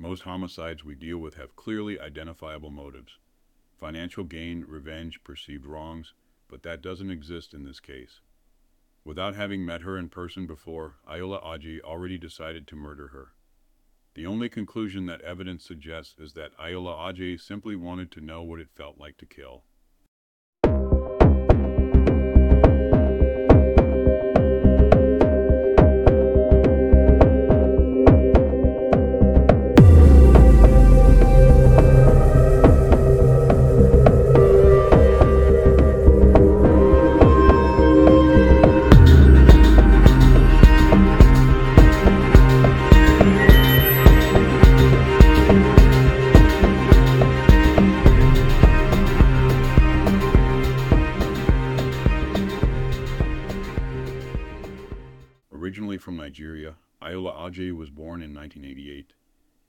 Most homicides we deal with have clearly identifiable motives financial gain, revenge, perceived wrongs, but that doesn't exist in this case. Without having met her in person before, Ayoola Ajayi already decided to murder her. The only conclusion that evidence suggests is that Ayoola Ajayi simply wanted to know what it felt like to kill. Ajayi was born in 1988.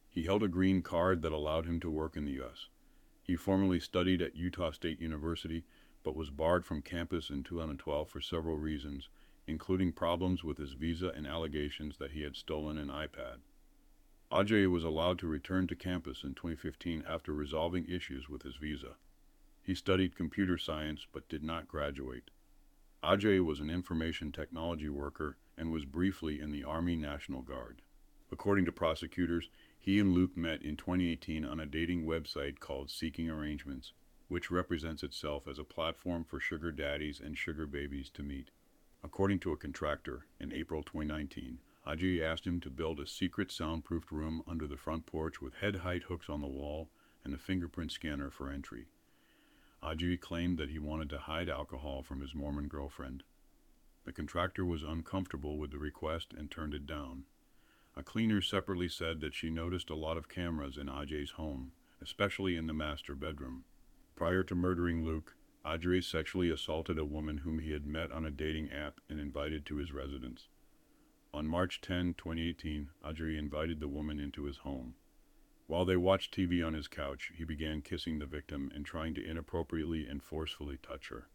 He held a green card that allowed him to work in the U.S. He formerly studied at Utah State University, but was barred from campus in 2012 for several reasons, including problems with his visa and allegations that he had stolen an iPad. Ajay was allowed to return to campus in 2015 after resolving issues with his visa. He studied computer science but did not graduate. Ajay was an information technology worker and was briefly in the Army National Guard. According to prosecutors, he and Lueck met in 2018 on a dating website called Seeking Arrangements, which represents itself as a platform for sugar daddies and sugar babies to meet. According to a contractor, in April 2019, Ajayi asked him to build a secret soundproofed room under the front porch with head height hooks on the wall and a fingerprint scanner for entry. Ajayi claimed that he wanted to hide alcohol from his Mormon girlfriend. The contractor was uncomfortable with the request and turned it down. A cleaner separately said that she noticed a lot of cameras in Ajayi's home, especially in the master bedroom. Prior to murdering Lueck, Ajayi sexually assaulted a woman whom he had met on a dating app and invited to his residence. On March 10, 2018, Ajayi invited the woman into his home. While they watched TV on his couch, he began kissing the victim and trying to inappropriately and forcefully touch her.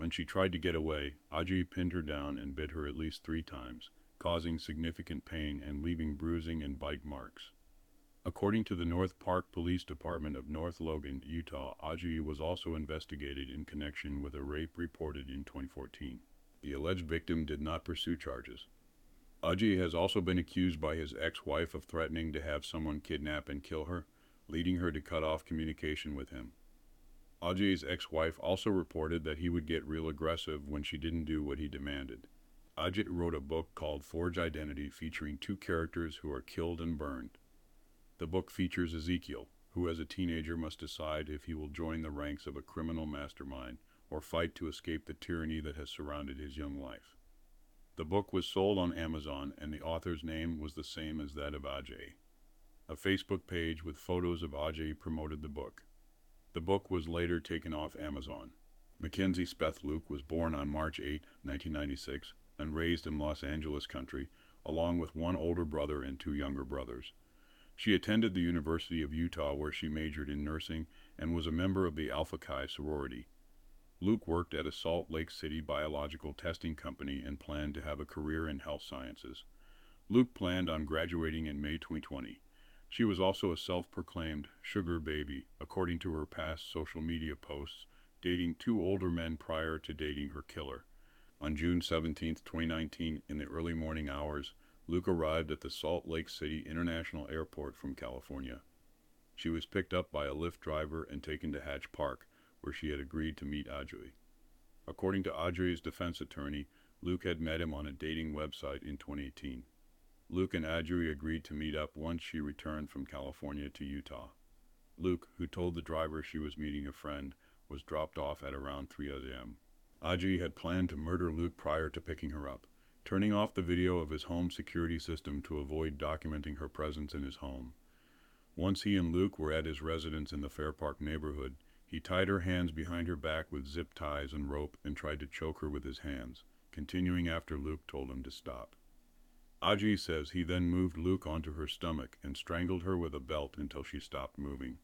When she tried to get away, Ajayi pinned her down and bit her at least three times, causing significant pain and leaving bruising and bite marks. According to the North Park Police Department of North Logan, Utah, Ajayi was also investigated in connection with a rape reported in 2014. The alleged victim did not pursue charges. Ajayi has also been accused by his ex-wife of threatening to have someone kidnap and kill her, leading her to cut off communication with him. Ajayi's ex-wife also reported that he would get real aggressive when she didn't do what he demanded. Ajayi wrote a book called Forge Identity featuring two characters who are killed and burned. The book features Ezekiel, who as a teenager must decide if he will join the ranks of a criminal mastermind or fight to escape the tyranny that has surrounded his young life. The book was sold on Amazon, and the author's name was the same as that of Ajay. A Facebook page with photos of Ajay promoted the book. The book was later taken off Amazon. Mackenzie Speth Lueck was born on March 8, 1996, and raised in Los Angeles country, along with one older brother and two younger brothers. She attended the University of Utah, where she majored in nursing and was a member of the Alpha Chi sorority. Lueck worked at a Salt Lake City biological testing company and planned to have a career in health sciences. Lueck planned on graduating in May 2020. She was also a self-proclaimed sugar baby, according to her past social media posts, dating two older men prior to dating her killer. On June 17, 2019, in the early morning hours, Lueck arrived at the Salt Lake City International Airport from California. She was picked up by a Lyft driver and taken to Hatch Park, where she had agreed to meet Ajayi. According to Ajayi's defense attorney, Lueck had met him on a dating website in 2018. Lueck and Ajayi agreed to meet up once she returned from California to Utah. Lueck, who told the driver she was meeting a friend, was dropped off at around 3 a.m. Ajayi had planned to murder Lueck prior to picking her up, turning off the video of his home security system to avoid documenting her presence in his home. Once he and Lueck were at his residence in the Fair Park neighborhood, he tied her hands behind her back with zip ties and rope and tried to choke her with his hands, continuing after Lueck told him to stop. Ajayi says he then moved Lueck onto her stomach and strangled her with a belt until she stopped moving.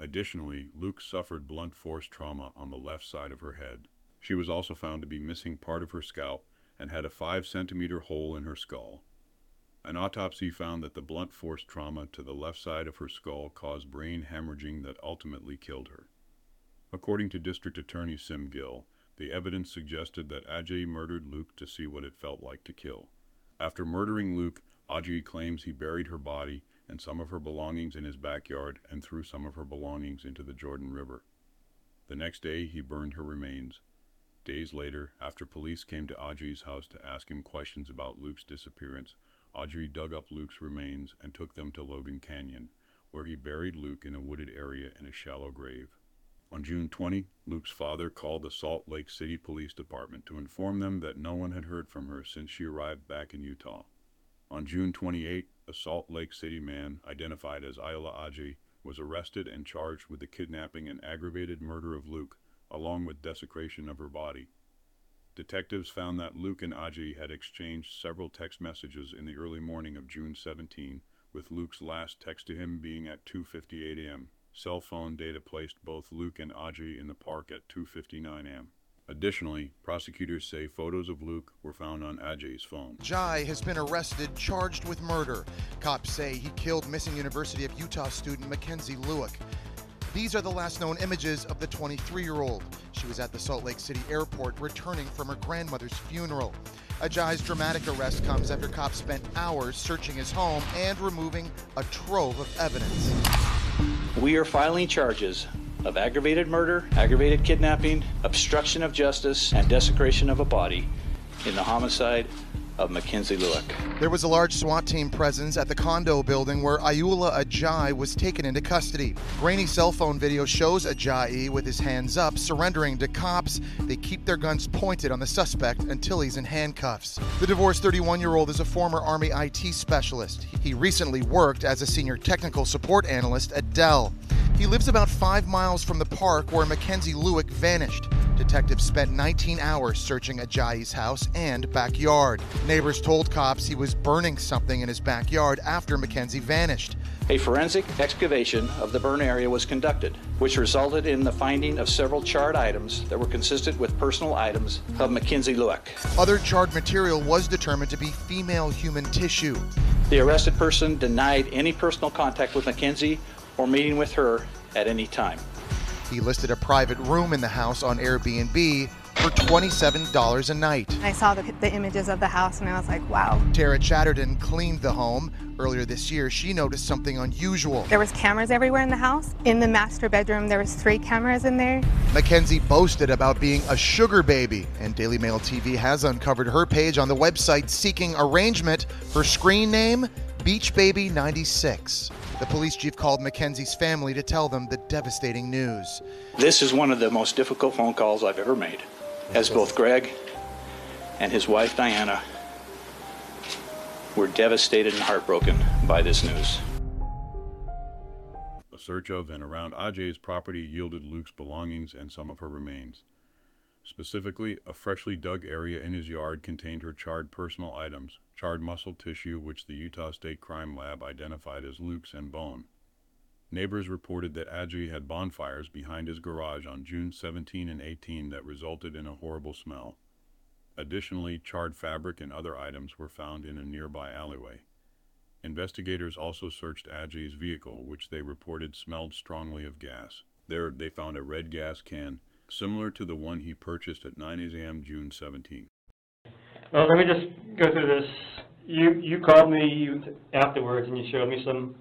Additionally, Lueck suffered blunt force trauma on the left side of her head. She was also found to be missing part of her scalp and had a 5 centimeter hole in her skull. An autopsy found that the blunt force trauma to the left side of her skull caused brain hemorrhaging that ultimately killed her. According to District Attorney Sim Gill, the evidence suggested that Ajay murdered Lueck to see what it felt like to kill. After murdering Lueck, Ajay claims he buried her body and some of her belongings in his backyard and threw some of her belongings into the Jordan River. The next day, he burned her remains. Days later, after police came to Ajay's house to ask him questions about Lueck's disappearance, Ajay dug up Lueck's remains and took them to Logan Canyon, where he buried Lueck in a wooded area in a shallow grave. On June 20, Lueck's father called the Salt Lake City Police Department to inform them that no one had heard from her since she arrived back in Utah. On June 28, a Salt Lake City man, identified as Ayoola Ajay, was arrested and charged with the kidnapping and aggravated murder of Lueck, along with desecration of her body. Detectives found that Lueck and Ajay had exchanged several text messages in the early morning of June 17, with Lueck's last text to him being at 2:58 a.m. Cell phone data placed both Lueck and Ajay in the park at 2:59 a.m. Additionally, prosecutors say photos of Lueck were found on Ajay's phone. Jai has been arrested, charged with murder. Cops say he killed missing University of Utah student Mackenzie Lueck. These are the last known images of the 23 year old. She was at the Salt Lake City airport returning from her grandmother's funeral. Ajay's dramatic arrest comes after cops spent hours searching his home and removing a trove of evidence. We are filing charges of aggravated murder, aggravated kidnapping, obstruction of justice, and desecration of a body in the homicide of Mackenzie Lueck. There was a large SWAT team presence at the condo building where Ayoola Ajay was taken into custody. Grainy cell phone video shows Ajay with his hands up, surrendering to cops. They keep their guns pointed on the suspect until he's in handcuffs. The divorced 31 year old is a former Army IT specialist. He recently worked as a senior technical support analyst at Dell. He lives about five miles from the park where Mackenzie Lueck vanished. Detectives spent 19 hours searching Ajay's house and backyard. Neighbors told cops he was burning something in his backyard after Mackenzie vanished. A forensic excavation of the burn area was conducted, which resulted in the finding of several charred items that were consistent with personal items of Mackenzie Lueck. Other charred material was determined to be female human tissue. The arrested person denied any personal contact with Mackenzie or meeting with her at any time. He listed a private room in the house on Airbnb for $27 a night. I saw the, the images of the house and I was like, wow. Tara Chatterton cleaned the home. Earlier this year, she noticed something unusual. There was cameras everywhere in the house. In the master bedroom, there was three cameras in there. Mackenzie boasted about being a sugar baby, and Daily Mail TV has uncovered her page on the website seeking arrangement. Her screen name, Beach Baby 96. The police chief called Mackenzie's family to tell them the devastating news. This is one of the most difficult phone calls I've ever made, as both Greg and his wife Diana were devastated and heartbroken by this news. A search of and around Ajay's property yielded Lueck's belongings and some of her remains. Specifically, a freshly dug area in his yard contained her charred personal items, charred muscle tissue which the Utah State Crime Lab identified as Lueck's and bone. Neighbors reported that Ajay had bonfires behind his garage on June 17 and 18 that resulted in a horrible smell. Additionally, charred fabric and other items were found in a nearby alleyway. Investigators also searched Ajay's vehicle, which they reported smelled strongly of gas. There, they found a red gas can, similar to the one he purchased at 9 a.m. June 17. Well, let me just go through this. You, you called me you- afterwards and you showed me some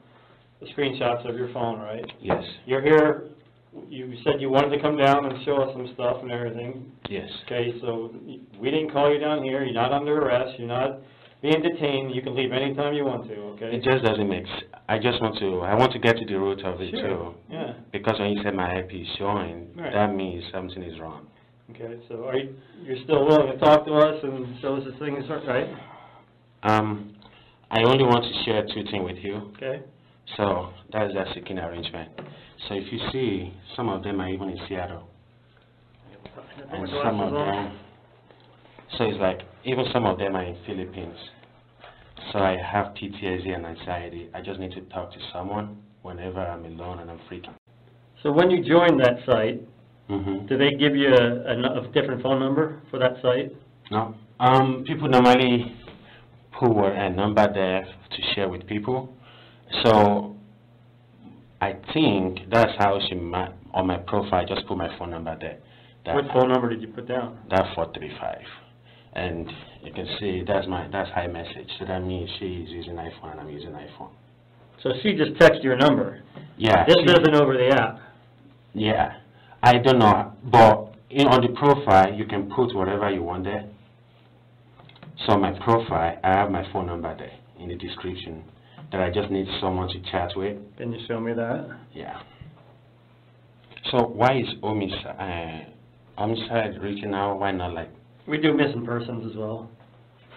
screenshots of your phone, right? Yes, You're here, you said you wanted to come down and show us some stuff and everything. yes. Okay, so we didn't call you down here, you're not under arrest, you're not being detained, you can leave anytime you want to, okay? It just doesn't make, I just want to, I want to get to the root of it Sure, too. yeah, Because when you said my IP is showing, Right. that means something is wrong. okay, so are you, you're still willing to talk to us and show us the things, right? Um, I only want to share two things with you, Okay, so that is a seeking arrangement. So if you see, some of them are even in Seattle, and some of them, so it's like, even some of them are in Philippines. So I have PTSD and anxiety, I just need to talk to someone whenever I'm alone and I'm freaking. So when you joined that site, Mm-hmm. do they give you a, a, a different phone number for that site? No. Um, people normally put a number there to share with people. So I think that's how she ma- on my profile I just put my phone number there. That What phone number did you put down? that four three five, and you can see that's my that's iMessage. So that means she's using iPhone and I'm using iPhone. So she just texted your number. Yeah. This she- isn't over the app. Yeah, I don't know, but in, on the profile, you can put whatever you want there. So my profile, I have my phone number there in the description that I just need someone to chat with. Can you show me that? Yeah. So why is homicide, uh, homicide reaching out? Why not like? We do missing persons as well.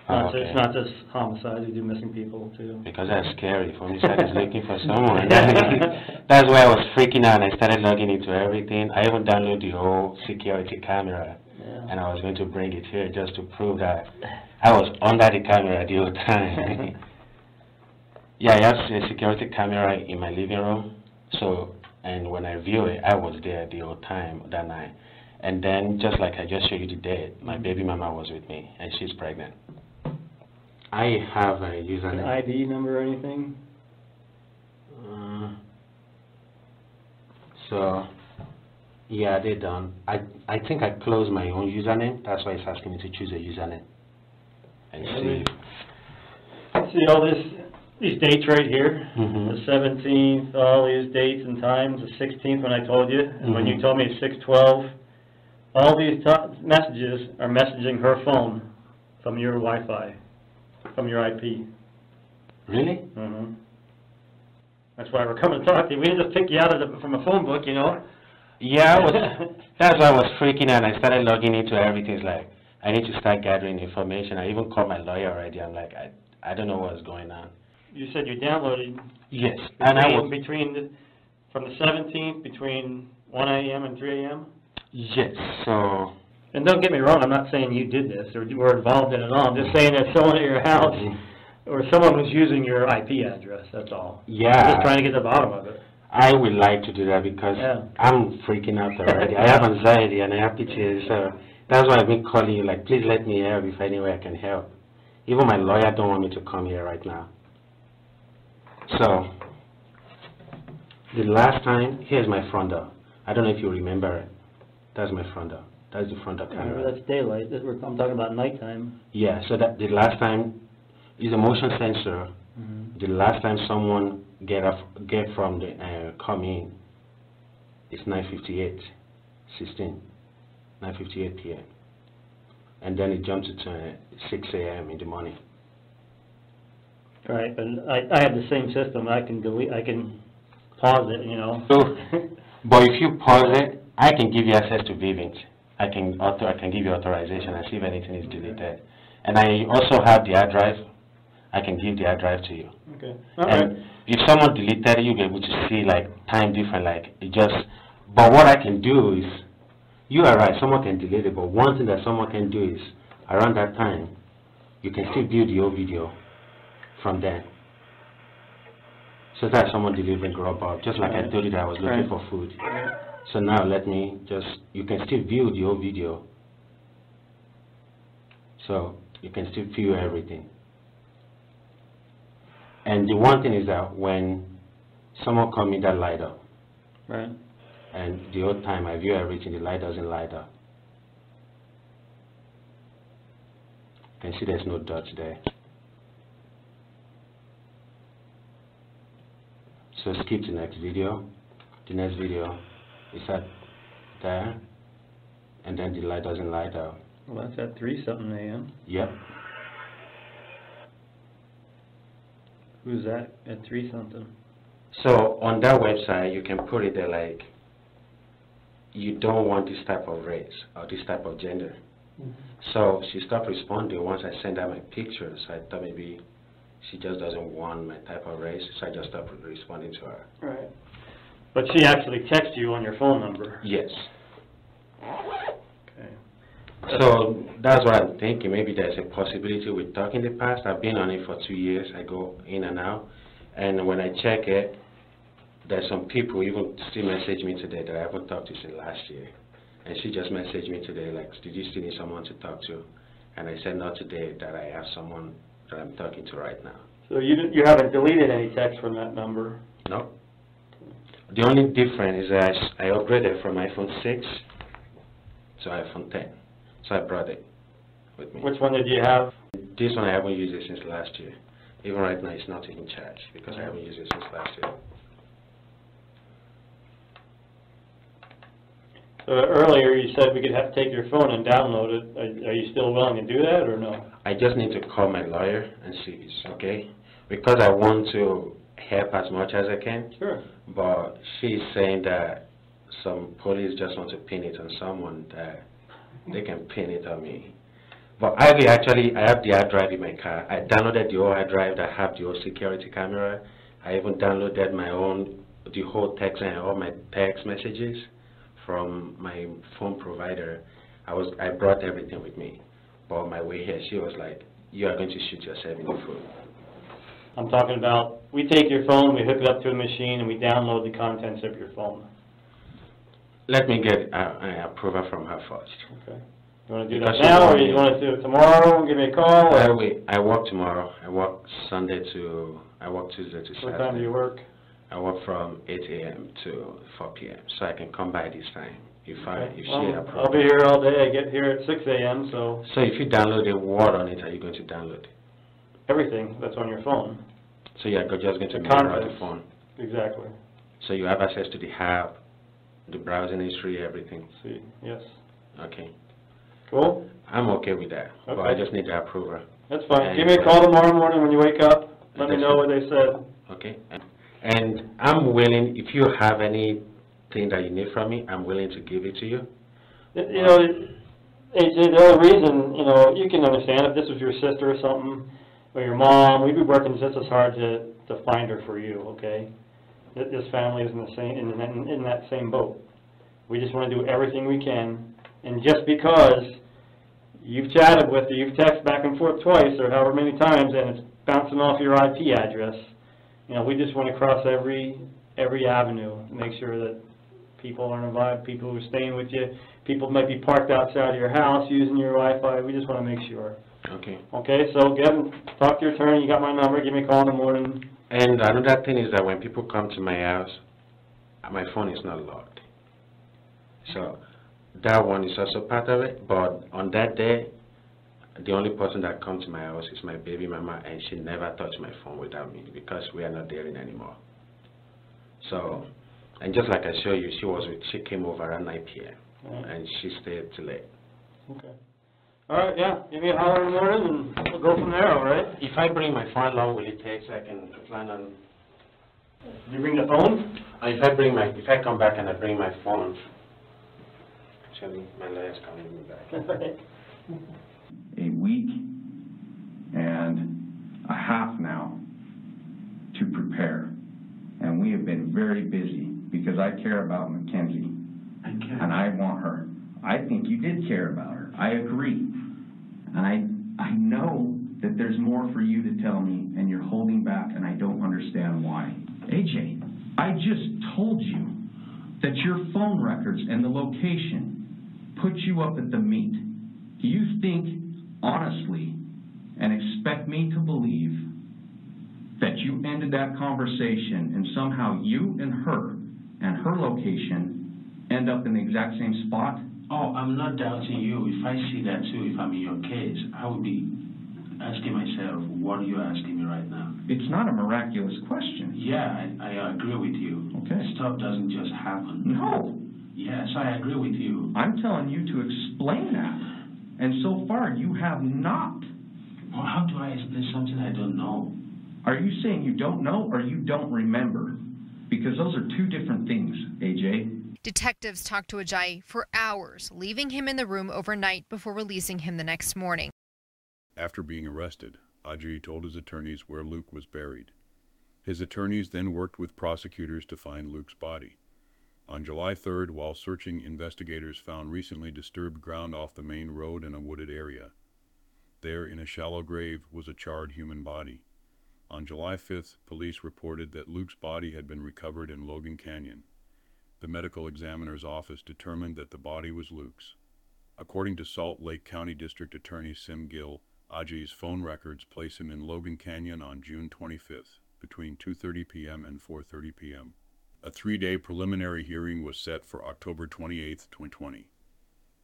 Oh, Not just, okay. it's not just homicides, we do missing people too. Because that's scary. Homicide is looking for someone. that's why I was freaking out. and I started logging into everything. I even downloaded the whole security camera. Yeah. and I was going to bring it here just to prove that I was under the camera the whole time. yeah, I have a security camera in my living room, so, and when I view it, I was there the whole time that night. And then, just like I just showed you today, my baby mama was with me, and she's pregnant. I have a An username. ID number or anything? Uh, so, yeah, they done. I I think I closed my own username. That's why it's asking me to choose a username. And see. See all this, these dates right here? Mhm. The seventeenth, all these dates and times, the sixteenth when I told you, and when you Mhm. told me it's six twelve. All these messages are messaging her phone from your Wi-Fi, from your IP. Really? Mm-hmm. That's why we're coming to talk to you. We didn't just pick you out of the, from a phone book, you know? Yeah, I was. that's why I was freaking out. I started logging into everything. It's like I need to start gathering information. I even called my lawyer already. I'm like, I I don't know what's going on. You said you downloaded Yes, and I was. between, the- from the seventeenth, between one AM and three AM? Yes. So. And don't get me wrong, I'm not saying you did this or you were involved in it at all. I'm just saying that someone at your house mm-hmm. or someone was using your IP address, that's all. I'm Yeah. just trying to get to the bottom of it. I would like to do that because Yeah. I'm freaking out already. I have anxiety and I have PTSD, so that's why I've been calling you. Like, please let me help if any way I can help. Even my lawyer don't want me to come here right now. So, the last time, here's my front door. I don't know if you remember it. That's my front door. That's the front door camera. That's daylight, That we're- I'm talking about nighttime. Yeah, so that the last time is a motion sensor. The last time someone get up, get from the uh, come in, it's 9:58, 16, 9:58 p.m. And then it jumps to uh, 6 a.m. in the morning. Right, but I, I have the same system, I can delete, I can pause it, you know? So, but if you pause it, I can give you access to Vivint. I can author, I can give you authorization and see if anything is deleted. And I also have the hard drive. I can give the hard drive to you. Okay, all right. And if someone deleted it, you'll be able to see like time different, like it just, but what I can do is, you are right, someone can delete it, but one thing that someone can do is, around that time, you can still view the old video from there. So that's someone delivering Grubhub, just like I told you that I was looking Right. for food. So now let me just, you can still view the old video. So you can still view everything. And the one thing is that when someone come me that light up. Right, And the whole time I view everything, the light doesn't light up. You can see there's no dots there. So skip the next video. The next video is at there. And then the light doesn't light up. well, that's at three something AM. Yep. Who's that at three something? So on that website, you can put it there like, you don't want this type of race or this type of gender. Mm-hmm. So she stopped responding once I sent her my pictures. I thought maybe she just doesn't want my type of race, so I just stopped responding to her. Right. But she actually texted you on your phone number? Yes. Okay. So that's what I'm thinking. Maybe there's a possibility we talked in the past. I've been on it for two years. I go in and out. And when I check it, there's some people even still message me today that I haven't talked to since last year. And she just messaged me today, like, did you still need someone to talk to? And I said, not today, that I have someone that I'm talking to right now. So you, you haven't deleted any text from that number? No. The only difference is that I upgraded from iPhone 6 to iPhone 10. So I brought it with me. Which one did you have? This one I haven't used it since last year. Even right now, it's not even charged because I haven't used it since last year. So earlier you said we could have, to take your phone and download it. Are, are you still willing to do that or no? I just need to call my lawyer and see if it's okay. Because I want to help as much as I can, Sure. but she's saying that some police just want to pin it on someone that they can pin it on me. But I actually, I have the hard drive in my car. I downloaded the old hard drive that have the old security camera. I even downloaded my own, the whole text and all my text messages from my phone provider. I was, I brought everything with me. But on my way here, she was like, you are going to shoot yourself in the foot. I'm talking about, we take your phone, we hook it up to a machine, and we download the contents of your phone. Let me get uh, an approval from her first. Okay. You wanna do Because that now, or you wanna do it tomorrow, give me a call, I, or I work tomorrow. I work Sunday to, I work Tuesday to what time do you Saturday. work? I work from 8 a.m. to 4 p.m. So I can come by this time if I, Okay. if she Well, approves. I'll be here all day, I get here at six AM, so So if you download a word on it, are you going to download it? Everything that's on your phone, So you are go- just going to The mirror the contents. phone. exactly. So you have access to the app, the browsing history, everything. See, yes. Okay. Cool, I'm okay with that, but I Okay. just need the approval. that's fine. Give me a call tomorrow morning when you wake up, let me know it. what they said. Okay? And- And I'm willing, if you have anything that you need from me, I'm willing to give it to you. You you know, AJ, the only reason, you know, you can understand if this was your sister or something, or your mom, we'd be working just as hard to, to find her for you, okay? This family is in the same, in, in, that same boat. We just wanna do everything we can, and just because you've chatted with her, you've texted back and forth twice, or however many times, and it's bouncing off your IP address, you know, we just wanna cross every, every avenue, make sure that people aren't involved, people who are staying with you, people might be parked outside of your house using your Wi-Fi, we just wanna make sure. Okay? Okay, so Kevin, talk to your attorney, you got my number, give me a call in the morning. And another thing is that when people come to my house, my phone is not locked. So that one is also part of it, but on that day, the only person that comes to my house is my baby mama, and she never touched my phone without me because we are not dating anymore. So, and just like I showed you, she was with, she came over at 9 p.m. Alright, mm-hmm. and she stayed till late. Okay. All right, yeah, give me a holler in the morning and we'll go from there, all right? If I bring my phone along, will it take so I can plan on You bring the phone? Uh, If I bring my, if I come back and I bring my phone, actually, my lawyer's calling me back. a week and a half now to prepare. And we have been very busy because I care about Mackenzie and I want her. I think you did care about her. I agree. And I, I know that there's more for you to tell me and you're holding back and I don't understand why. AJ, I just told you that your phone records and the location put you up at the meet. Do you think honestly and expect me to believe that you ended that conversation and somehow you and her and her location end up in the exact same spot? Oh, I'm not doubting you. If I see that too, if I'm in your case, I would be asking myself, what are you asking me right now? It's not a miraculous question. Yeah, I, I agree with you. Okay. Stuff doesn't just happen. No, Yes, I agree with you. I'm telling you to explain that. And so far, you have not. Well, how do I explain something I don't know? Are you saying you don't know or you don't remember? Because those are two different things, AJ. Detectives talked to Ajayi for hours, leaving him in the room overnight before releasing him the next morning. After being arrested, Ajayi told his attorneys where Lueck was buried. His attorneys then worked with prosecutors to find Lueck's body. On July 3rd, while searching, investigators found recently disturbed ground off the main road in a wooded area. There, in a shallow grave, was a charred human body. On July 5th, police reported that Lueck's body had been recovered in Logan Canyon. The medical examiner's office determined that the body was Lueck's. According to Salt Lake County District Attorney Sim Gill, Ajay's phone records place him in Logan Canyon on June 25th, between 2.30 p.m. and 4.30 p.m. A three-day preliminary hearing was set for October 28, 2020.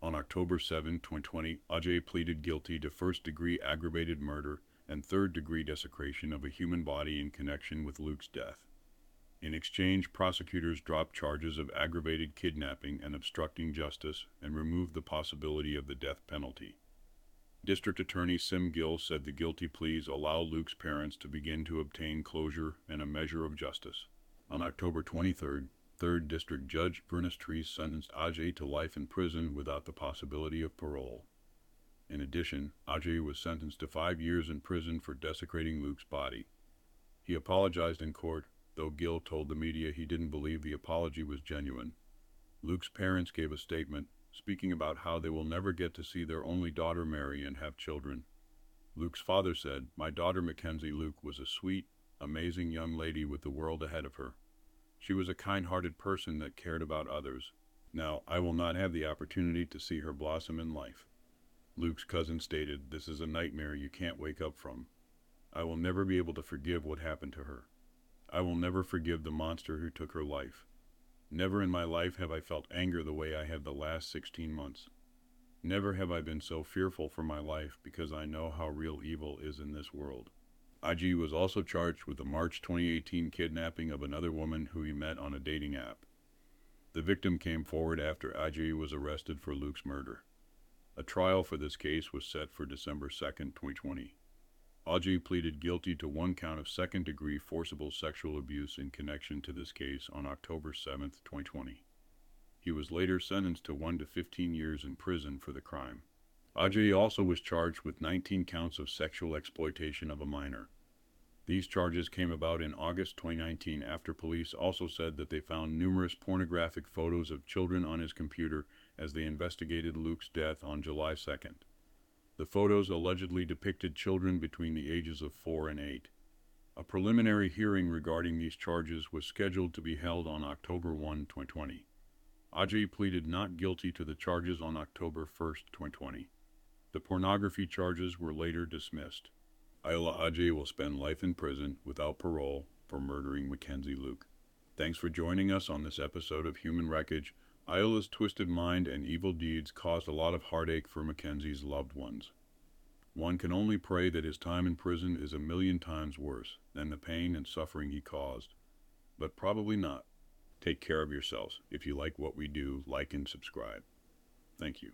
On October 7, 2020, Ajay pleaded guilty to first-degree aggravated murder and third-degree desecration of a human body in connection with Lueck's death. In exchange, prosecutors dropped charges of aggravated kidnapping and obstructing justice and removed the possibility of the death penalty. District Attorney Sim Gill said the guilty pleas allow Lueck's parents to begin to obtain closure and a measure of justice. On October 23rd, 3rd District Judge Bernice Treese sentenced Ajay to life in prison without the possibility of parole. In addition, Ajay was sentenced to five years in prison for desecrating Lueck's body. He apologized in court, though Gill told the media he didn't believe the apology was genuine. Lueck's parents gave a statement speaking about how they will never get to see their only daughter marry and have children. Lueck's father said, My daughter Mackenzie Lueck was a sweet, amazing young lady with the world ahead of her. She was a kind-hearted person that cared about others. Now, I will not have the opportunity to see her blossom in life. Lueck's cousin stated, This is a nightmare you can't wake up from. I will never be able to forgive what happened to her. I will never forgive the monster who took her life. Never in my life have I felt anger the way I have the last 16 months. Never have I been so fearful for my life because I know how real evil is in this world. Ajay was also charged with the March 2018 kidnapping of another woman who he met on a dating app. The victim came forward after Ajay was arrested for Lueck's murder. A trial for this case was set for December 2, 2020. Ajay pleaded guilty to one count of second-degree forcible sexual abuse in connection to this case on October 7, 2020. He was later sentenced to 1 to 15 years in prison for the crime. Ajay also was charged with 19 counts of sexual exploitation of a minor. These charges came about in August 2019 after police also said that they found numerous pornographic photos of children on his computer as they investigated Lueck's death on July 2nd. The photos allegedly depicted children between the ages of 4 and 8. A preliminary hearing regarding these charges was scheduled to be held on October 1, 2020. Ajay pleaded not guilty to the charges on October 1, 2020. The pornography charges were later dismissed. Ayoola Ajay will spend life in prison without parole for murdering Mackenzie Lueck. Thanks for joining us on this episode of Human Wreckage Ayoola's twisted mind and evil deeds caused a lot of heartache for Mackenzie's loved ones. One can only pray that his time in prison is a million times worse than the pain and suffering he caused. But probably not. Take care of yourselves. If you like what we do, like and subscribe. Thank you.